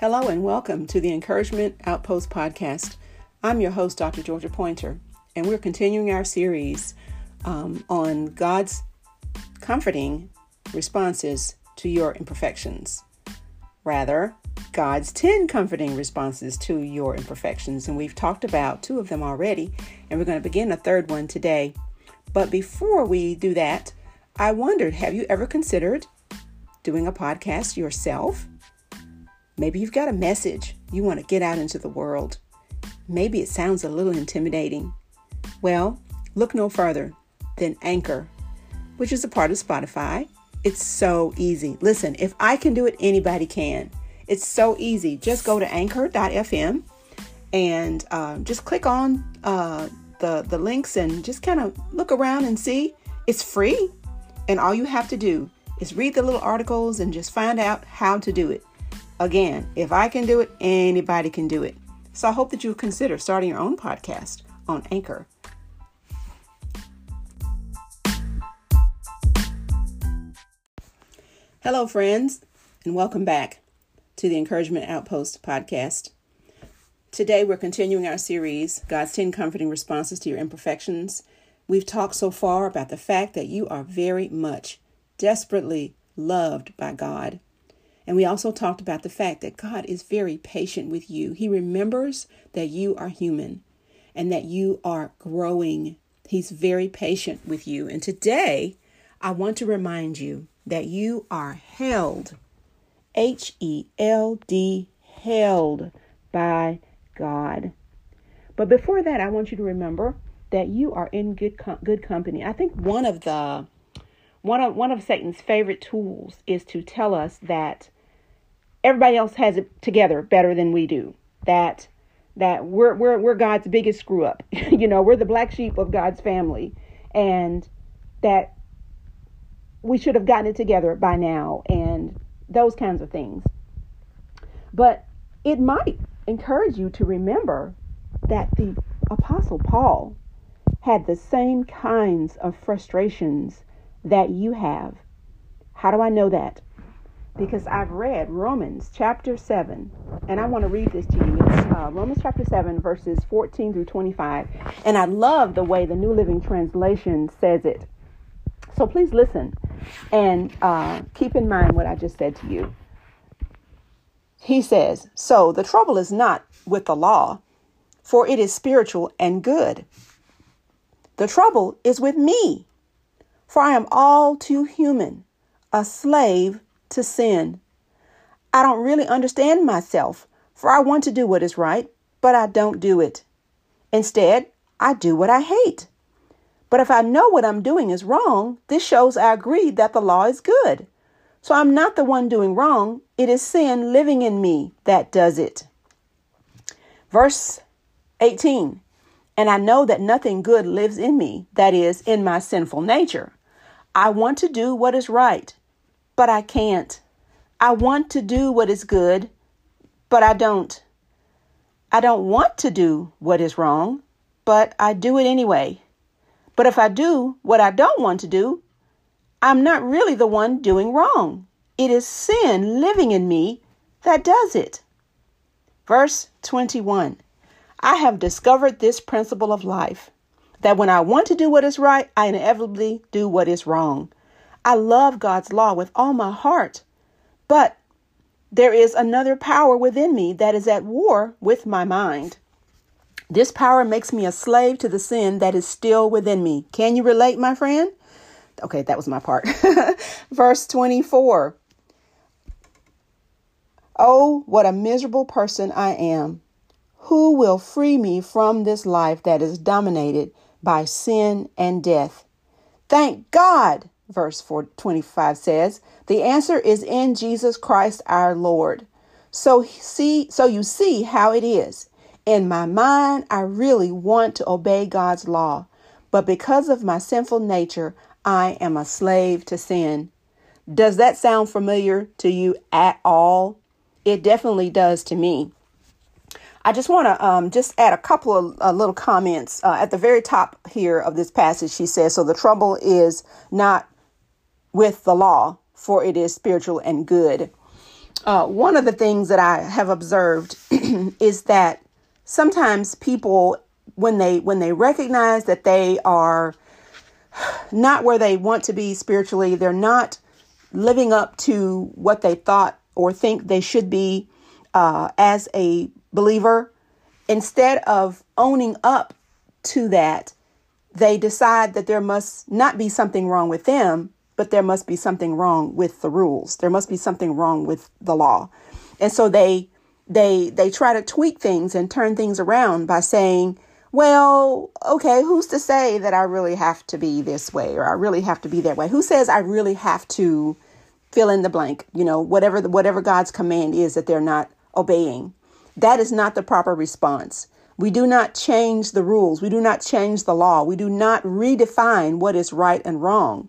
Hello and welcome to the Encouragement Outpost podcast. I'm your host, Dr. Georgia Pointer, and we're continuing our series um, on God's comforting responses to your imperfections. Rather, God's 10 comforting responses to your imperfections. And we've talked about two of them already, and we're going to begin a third one today. But before we do that, I wondered have you ever considered doing a podcast yourself? Maybe you've got a message you want to get out into the world. Maybe it sounds a little intimidating. Well, look no further than Anchor, which is a part of Spotify. It's so easy. Listen, if I can do it, anybody can. It's so easy. Just go to anchor.fm and uh, just click on uh, the, the links and just kind of look around and see. It's free. And all you have to do is read the little articles and just find out how to do it. Again, if I can do it, anybody can do it. So I hope that you consider starting your own podcast on Anchor. Hello, friends, and welcome back to the Encouragement Outpost podcast. Today, we're continuing our series, God's 10 Comforting Responses to Your Imperfections. We've talked so far about the fact that you are very much, desperately loved by God. And we also talked about the fact that God is very patient with you. He remembers that you are human and that you are growing. He's very patient with you. And today, I want to remind you that you are held, H E L D, held by God. But before that, I want you to remember that you are in good com- good company. I think one of the one of one of Satan's favorite tools is to tell us that everybody else has it together better than we do. That that we're we're we're God's biggest screw up. you know, we're the black sheep of God's family and that we should have gotten it together by now and those kinds of things. But it might encourage you to remember that the apostle Paul had the same kinds of frustrations that you have. How do I know that? because I've read Romans chapter 7, and I want to read this to you. It's uh, Romans chapter 7, verses 14 through 25. And I love the way the New Living Translation says it. So please listen and uh, keep in mind what I just said to you. He says, So the trouble is not with the law, for it is spiritual and good. The trouble is with me, for I am all too human, a slave to sin. I don't really understand myself, for I want to do what is right, but I don't do it. Instead, I do what I hate. But if I know what I'm doing is wrong, this shows I agree that the law is good. So I'm not the one doing wrong, it is sin living in me that does it. Verse 18 And I know that nothing good lives in me, that is, in my sinful nature. I want to do what is right, but I can't. I want to do what is good, but I don't. I don't want to do what is wrong, but I do it anyway. But if I do what I don't want to do, I'm not really the one doing wrong. It is sin living in me that does it. Verse 21 I have discovered this principle of life that when I want to do what is right, I inevitably do what is wrong. I love God's law with all my heart, but there is another power within me that is at war with my mind. This power makes me a slave to the sin that is still within me. Can you relate, my friend? Okay, that was my part. Verse 24. Oh, what a miserable person I am. Who will free me from this life that is dominated by sin and death? Thank God verse 25 says, the answer is in Jesus Christ our Lord. So see so you see how it is. In my mind, I really want to obey God's law, but because of my sinful nature, I am a slave to sin. Does that sound familiar to you at all? It definitely does to me. I just want to um, just add a couple of uh, little comments uh, at the very top here of this passage. She says, So the trouble is not with the law, for it is spiritual and good. uh, one of the things that I have observed is that sometimes people, when they when they recognize that they are not where they want to be spiritually, they're not living up to what they thought or think they should be uh, as a believer. Instead of owning up to that, they decide that there must not be something wrong with them, but there must be something wrong with the rules. There must be something wrong with the law. And so they they they try to tweak things and turn things around by saying, well, okay, who's to say that I really have to be this way or I really have to be that way? Who says I really have to fill in the blank, you know, whatever whatever God's command is that they're not obeying. That is not the proper response. We do not change the rules. We do not change the law. We do not redefine what is right and wrong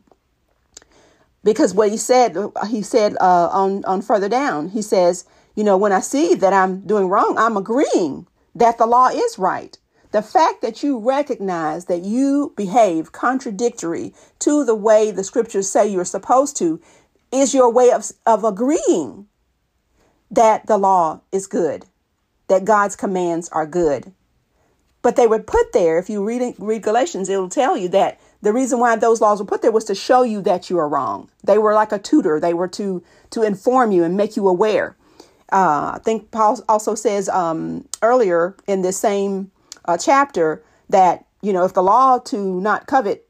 because what he said he said uh, on on further down he says you know when i see that i'm doing wrong i'm agreeing that the law is right the fact that you recognize that you behave contradictory to the way the scriptures say you're supposed to is your way of, of agreeing that the law is good that god's commands are good but they were put there if you read, read galatians it'll tell you that the reason why those laws were put there was to show you that you are wrong. They were like a tutor. They were to to inform you and make you aware. Uh, I think Paul also says um, earlier in this same uh, chapter that you know if the law to not covet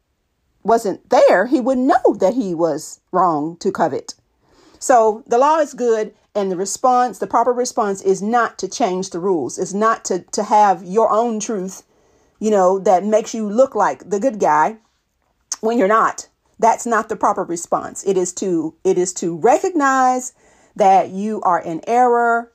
wasn't there, he would know that he was wrong to covet. So the law is good, and the response, the proper response, is not to change the rules. it's not to to have your own truth, you know, that makes you look like the good guy when you're not. That's not the proper response. It is to it is to recognize that you are in error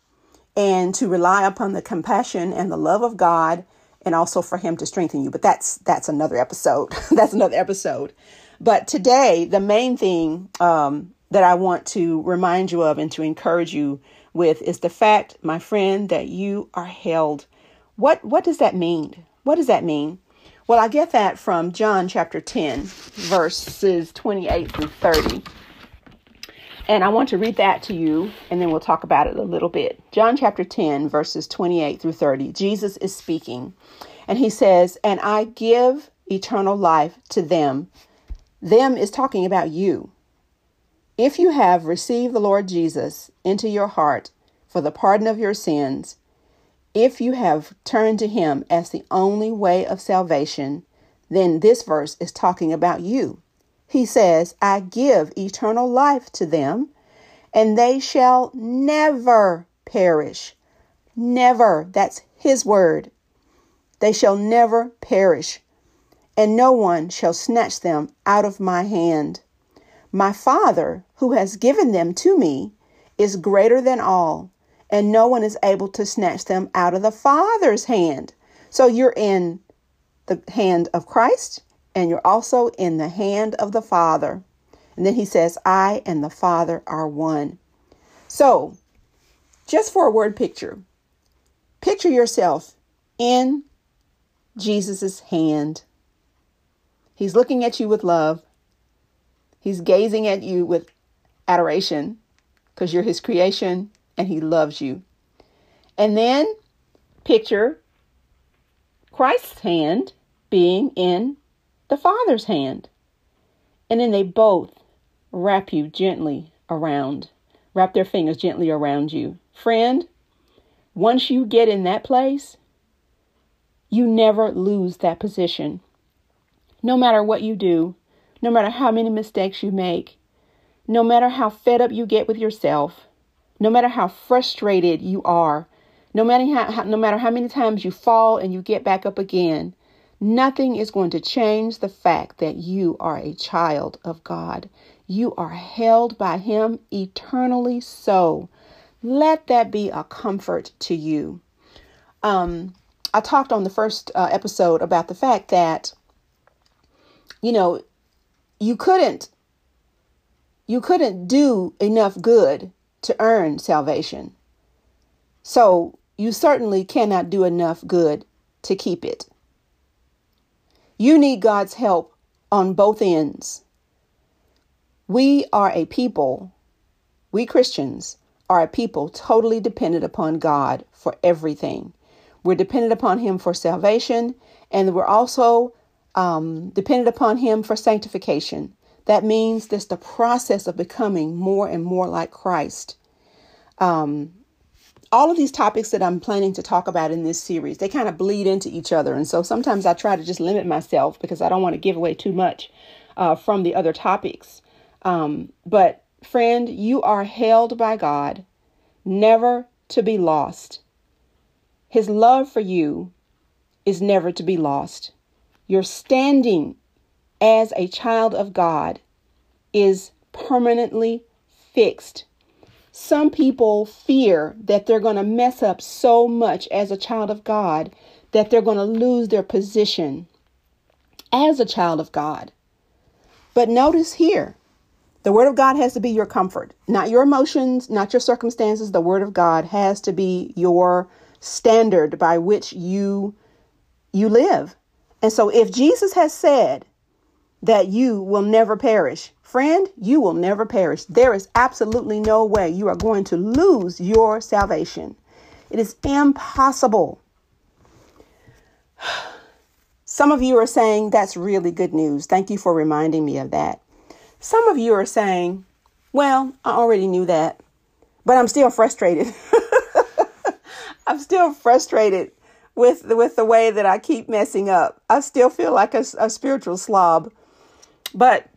and to rely upon the compassion and the love of God and also for him to strengthen you. But that's that's another episode. that's another episode. But today, the main thing um, that I want to remind you of and to encourage you with is the fact, my friend, that you are held. What what does that mean? What does that mean? Well, I get that from John chapter 10, verses 28 through 30. And I want to read that to you, and then we'll talk about it a little bit. John chapter 10, verses 28 through 30. Jesus is speaking, and he says, And I give eternal life to them. Them is talking about you. If you have received the Lord Jesus into your heart for the pardon of your sins, if you have turned to Him as the only way of salvation, then this verse is talking about you. He says, I give eternal life to them, and they shall never perish. Never. That's His word. They shall never perish, and no one shall snatch them out of my hand. My Father, who has given them to me, is greater than all and no one is able to snatch them out of the Father's hand. So you're in the hand of Christ and you're also in the hand of the Father. And then he says, I and the Father are one. So, just for a word picture, picture yourself in Jesus' hand. He's looking at you with love. He's gazing at you with adoration because you're his creation and He loves you. And then picture Christ's hand being in the Father's hand. And then they both wrap you gently around, wrap their fingers gently around you. Friend, once you get in that place, you never lose that position. No matter what you do, no matter how many mistakes you make, no matter how fed up you get with yourself, no matter how frustrated you are, no matter how, no matter how many times you fall and you get back up again, nothing is going to change the fact that you are a child of God. You are held by Him eternally so. Let that be a comfort to you. Um, I talked on the first uh, episode about the fact that, you know, you couldn't you couldn't do enough good to earn salvation. So you certainly cannot do enough good to keep it. You need God's help on both ends. We are a people, we Christians are a people totally dependent upon God for everything. We're dependent upon Him for salvation, and we're also um, dependent upon Him for sanctification. That means this the process of becoming more and more like Christ. Um, all of these topics that I'm planning to talk about in this series, they kind of bleed into each other. And so sometimes I try to just limit myself because I don't want to give away too much uh, from the other topics. Um, but friend, you are held by God, never to be lost. His love for you is never to be lost. Your standing as a child of God is permanently fixed. Some people fear that they're going to mess up so much as a child of God that they're going to lose their position as a child of God. But notice here, the Word of God has to be your comfort, not your emotions, not your circumstances. The Word of God has to be your standard by which you you live. And so if Jesus has said that you will never perish, friend, you will never perish. There is absolutely no way you are going to lose your salvation. It is impossible. Some of you are saying that's really good news. Thank you for reminding me of that. Some of you are saying, well, I already knew that, but I'm still frustrated. I'm still frustrated with the, with the way that I keep messing up. I still feel like a, a spiritual slob. But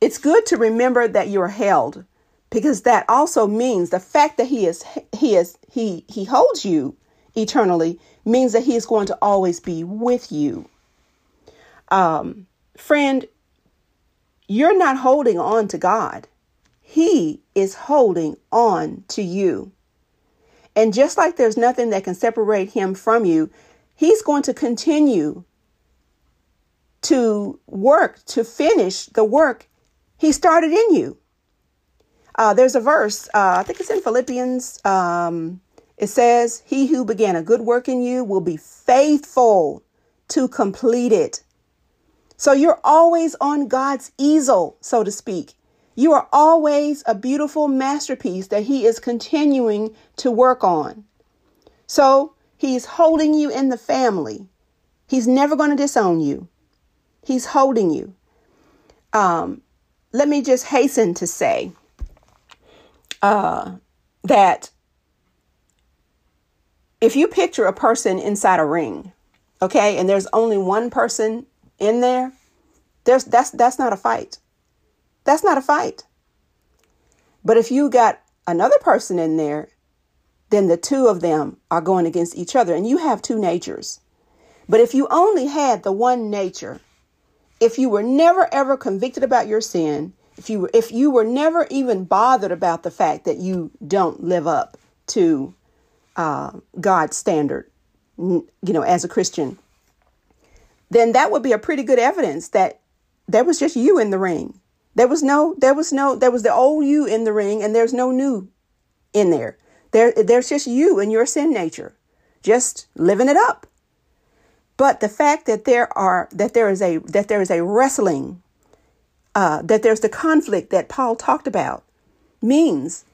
it's good to remember that you're held because that also means the fact that he is he is he he holds you eternally means that he is going to always be with you. Um, friend, you're not holding on to God. He is holding on to you. And just like there's nothing that can separate him from you, he's going to continue to work to finish the work he started in you. Uh, there's a verse, uh, I think it's in Philippians. Um, it says, He who began a good work in you will be faithful to complete it. So you're always on God's easel, so to speak. You are always a beautiful masterpiece that He is continuing to work on. So He's holding you in the family. He's never going to disown you. He's holding you. Um, let me just hasten to say uh, that if you picture a person inside a ring, okay, and there's only one person in there, there's that's that's not a fight. That's not a fight. But if you got another person in there, then the two of them are going against each other and you have two natures. But if you only had the one nature, if you were never ever convicted about your sin, if you were, if you were never even bothered about the fact that you don't live up to uh, God's standard, you know, as a Christian, then that would be a pretty good evidence that there was just you in the ring. There was no, there was no, there was the old you in the ring, and there's no new in there. There, there's just you and your sin nature, just living it up. But the fact that there are that there is a that there is a wrestling, uh, that there's the conflict that Paul talked about, means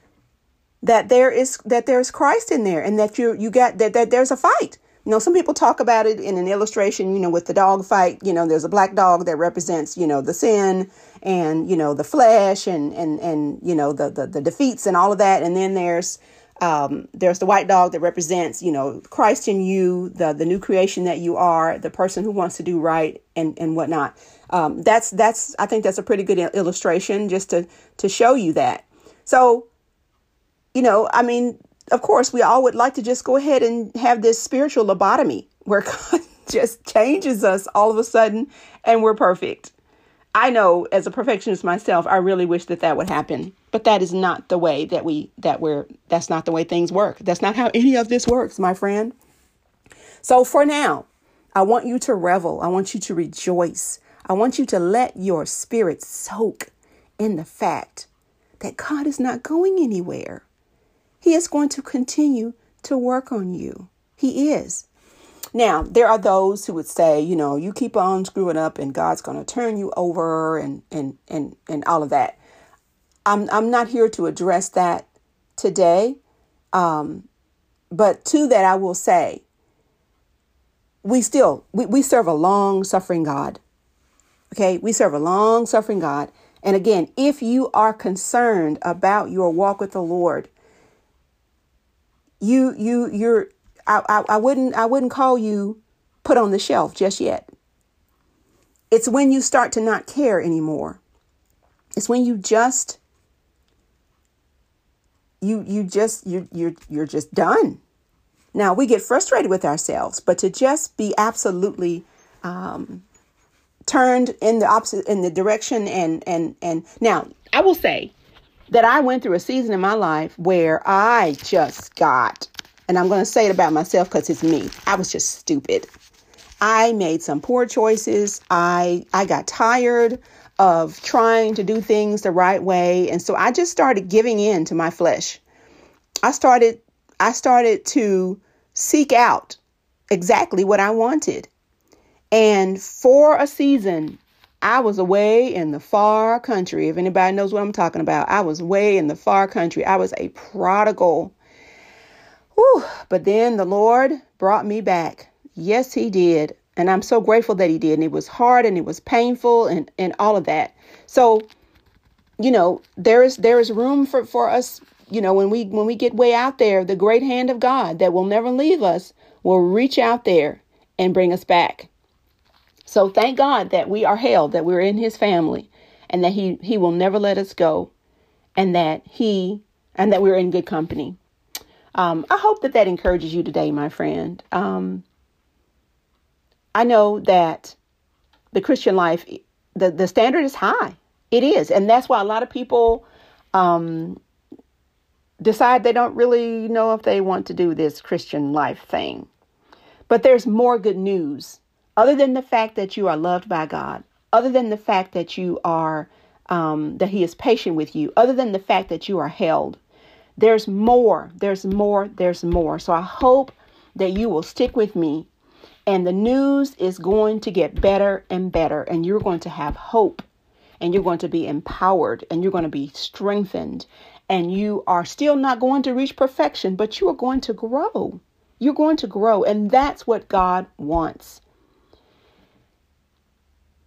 that there is that there's Christ in there, and that you you got that that there's a fight. You know, some people talk about it in an illustration, you know, with the dog fight, you know, there's a black dog that represents, you know, the sin and, you know, the flesh and, and, and, you know, the, the, the defeats and all of that. And then there's, um, there's the white dog that represents, you know, Christ in you, the, the new creation that you are, the person who wants to do right and, and whatnot. Um, that's, that's, I think that's a pretty good illustration just to, to show you that. So, you know, I mean, of course, we all would like to just go ahead and have this spiritual lobotomy where God just changes us all of a sudden and we're perfect. I know as a perfectionist myself, I really wish that that would happen, but that is not the way that we that we're that's not the way things work. That's not how any of this works, my friend. So for now, I want you to revel. I want you to rejoice. I want you to let your spirit soak in the fact that God is not going anywhere. He is going to continue to work on you. He is. Now, there are those who would say, you know, you keep on screwing up and God's going to turn you over and and and and all of that. I'm I'm not here to address that. today. Um, but to that, I will say, we still we, we serve a long suffering God. Okay, we serve a long suffering God. And again, if you are concerned about your walk with the Lord, you you you're I, I, I wouldn't I wouldn't call you put on the shelf just yet. It's when you start to not care anymore. It's when you just you you just you you're you're just done. Now we get frustrated with ourselves, but to just be absolutely um, turned in the opposite in the direction and and and now I will say that I went through a season in my life where I just got and I'm going to say it about myself cuz it's me. I was just stupid. I made some poor choices. I I got tired of trying to do things the right way and so I just started giving in to my flesh. I started I started to seek out exactly what I wanted. And for a season, I was away in the far country. If anybody knows what I'm talking about, I was way in the far country. I was a prodigal. Whew. But then the Lord brought me back. Yes, He did. And I'm so grateful that He did. And it was hard and it was painful and, and all of that. So, you know, there is there is room for, for us, you know, when we when we get way out there, the great hand of God that will never leave us will reach out there and bring us back. So thank God that we are held, that we're in his family, and that he, he will never let us go, and that he, and that we're in good company. Um, I hope that that encourages you today, my friend. Um, I know that the Christian life, the, the standard is high. It is. And that's why a lot of people um, decide they don't really know if they want to do this Christian life thing. But there's more good news other than the fact that you are loved by God, other than the fact that you are, um, that He is patient with you, other than the fact that you are held, there's more, there's more, there's more. So I hope that you will stick with me and the news is going to get better and better, and you're going to have hope, and you're going to be empowered, and you're going to be strengthened, and you are still not going to reach perfection, but you are going to grow. You're going to grow, and that's what God wants.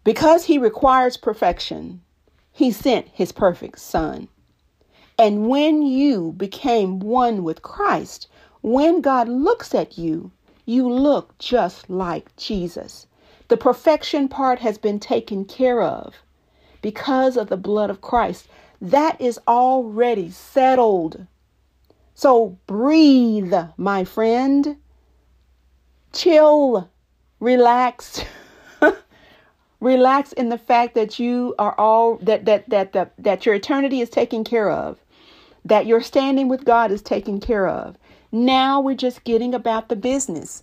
Because he requires perfection, he sent his perfect son. And when you became one with Christ, when God looks at you, you look just like Jesus. The perfection part has been taken care of because of the blood of Christ. That is already settled. So breathe, my friend. Chill, relax. Relax in the fact that you are all that that that that, that your eternity is taken care of. That your standing with God is taken care of. Now we're just getting about the business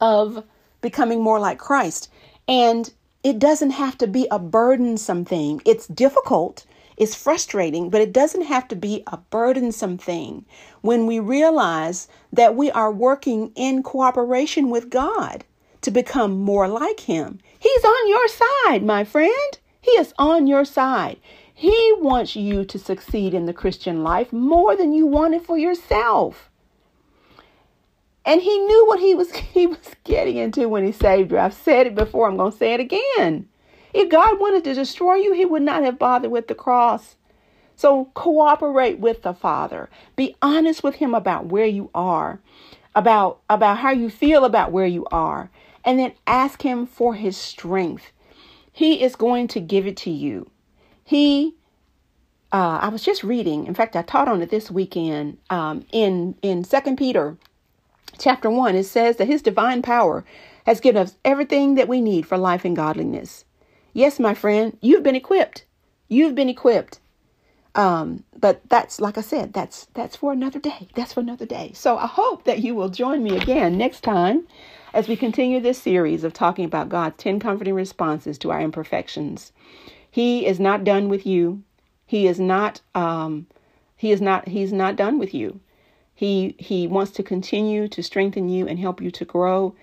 of becoming more like Christ. And it doesn't have to be a burdensome thing. It's difficult, it's frustrating, but it doesn't have to be a burdensome thing when we realize that we are working in cooperation with God to become more like Him. He's on your side, my friend. He is on your side. He wants you to succeed in the Christian life more than you want it for yourself. And he knew what he was he was getting into when he saved you. I've said it before, I'm going to say it again. If God wanted to destroy you, he would not have bothered with the cross. So cooperate with the Father. Be honest with him about where you are, about about how you feel about where you are, and then ask Him for His strength. He is going to give it to you. He, uh, I was just reading. In fact, I taught on it this weekend. Um, in in Second Peter, chapter one, it says that His divine power has given us everything that we need for life and godliness. Yes, my friend, you've been equipped. You've been equipped. Um, but that's like I said, that's that's for another day. That's for another day. So I hope that you will join me again next time as we continue this series of talking about God's 10 comforting responses to our imperfections. He is not done with you. He is not um he is not he's not done with you. He he wants to continue to strengthen you and help you to grow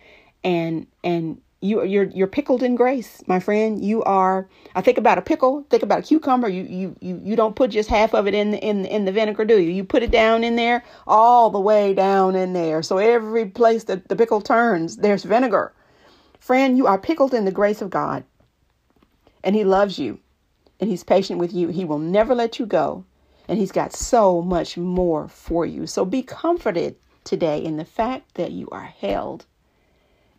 and and you you're you're pickled in grace, my friend. You are. I think about a pickle. Think about a cucumber. You you you you don't put just half of it in the, in in the vinegar, do you? You put it down in there, all the way down in there. So every place that the pickle turns, there's vinegar. Friend, you are pickled in the grace of God, and He loves you, and He's patient with you. He will never let you go, and He's got so much more for you. So be comforted today in the fact that you are held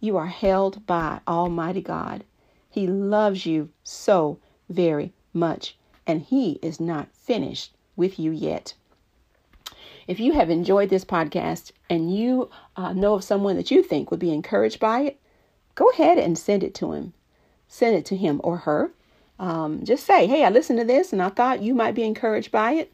you are held by Almighty God. He loves you so very much, and He is not finished with you yet. If you have enjoyed this podcast and you uh, know of someone that you think would be encouraged by it, go ahead and send it to him. Send it to him or her. Um, just say, hey, I listened to this and I thought you might be encouraged by it.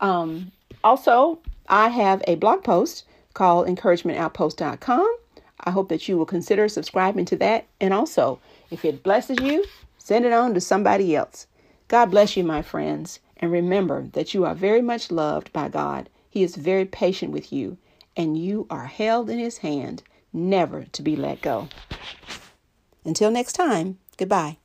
Um, also, I have a blog post called encouragementoutpost.com I hope that you will consider subscribing to that. And also, if it blesses you, send it on to somebody else. God bless you, my friends. And remember that you are very much loved by God. He is very patient with you, and you are held in His hand, never to be let go. Until next time, goodbye.